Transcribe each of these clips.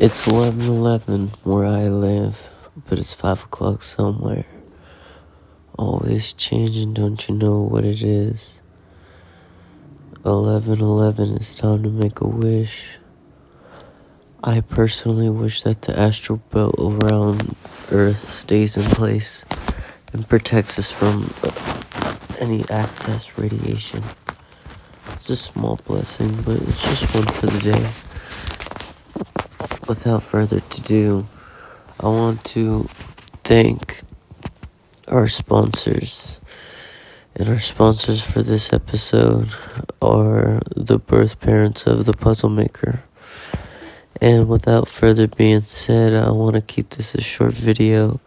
It's 11:11 where I live, but it's 5 o'clock somewhere. Always changing, don't you know what it is? 11:11 is time to make a wish. I personally wish that the astral belt around Earth stays in place and protects us from any excess radiation. It's a small blessing, but it's just one for the day without further ado, I want to thank our sponsors. And our sponsors for this episode are the birth parents of the puzzle maker. And without further being said, I want to keep this a short video.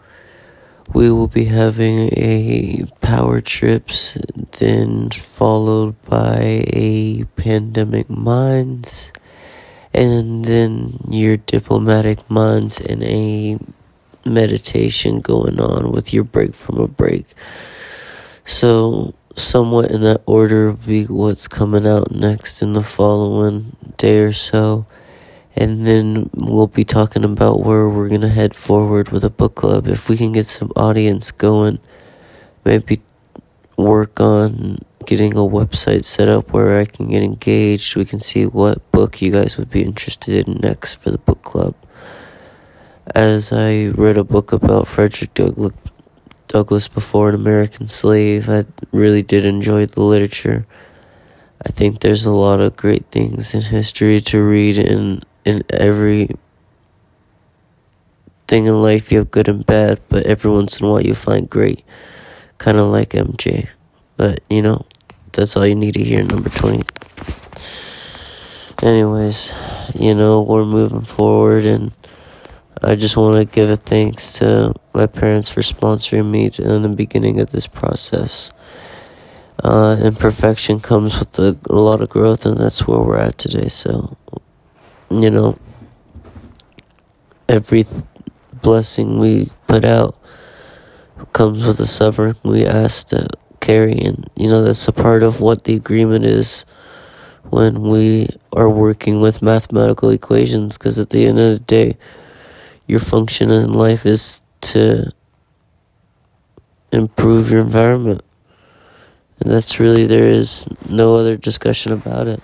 We will be having a power trips, then followed by a pandemic minds and then your diplomatic minds and a meditation going on with your break from a break. So, somewhat in that order will be what's coming out next in the following day or so. And then we'll be talking about where we're going to head forward with a book club. If we can get some audience going, maybe work on getting a website set up where I can get engaged. We can see what book you guys would be interested in next for the book club. As I read a book about Frederick Douglass, Douglass before an American slave, I really did enjoy the literature. I think there's a lot of great things in history to read in in every thing in life you have good and bad, but every once in a while you find great. Kind of like MJ. But, you know, that's all you need to hear, number 20. Anyways, you know, we're moving forward, and I just want to give a thanks to my parents for sponsoring me in the beginning of this process. Uh, imperfection comes with a, a lot of growth, and that's where we're at today. So, you know, every th- blessing we put out comes with a suffering we ask to carry. And, you know, that's a part of what the agreement is when we are working with mathematical equations. Because at the end of the day, your function in life is to improve your environment. And that's really, there is no other discussion about it.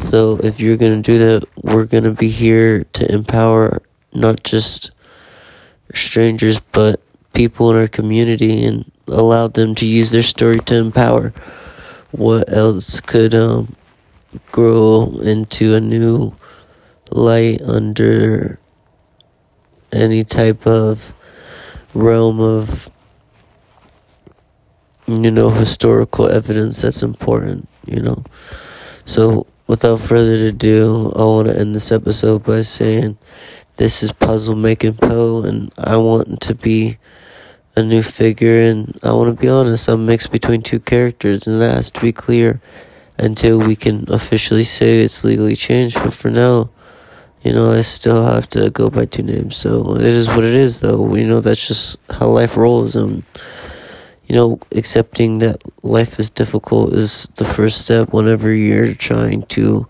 So if you're going to do that, we're going to be here to empower not just strangers, but people in our community and allow them to use their story to empower. What else could um, grow into a new light under any type of realm of you know historical evidence that's important you know so without further ado i want to end this episode by saying this is puzzle making poe and i want to be a new figure, and I want to be honest, I'm mixed between two characters, and that has to be clear until we can officially say it's legally changed. But for now, you know, I still have to go by two names. So it is what it is, though. You know, that's just how life rolls, and you know, accepting that life is difficult is the first step whenever you're trying to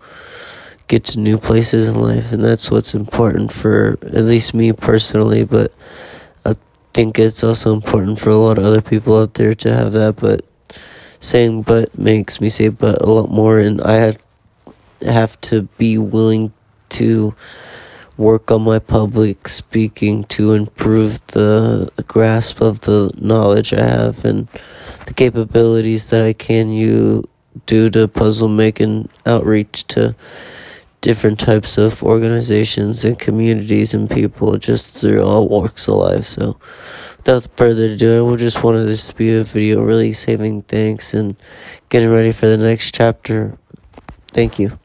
get to new places in life, and that's what's important for at least me personally, but think it's also important for a lot of other people out there to have that, but saying but makes me say but a lot more, and I have to be willing to work on my public speaking to improve the, grasp of the knowledge I have and the capabilities that I can you do to puzzle making outreach to different types of organizations and communities and people just through all walks of life. So, without further ado, I just wanted this to be a video really saving thanks and getting ready for the next chapter. Thank you.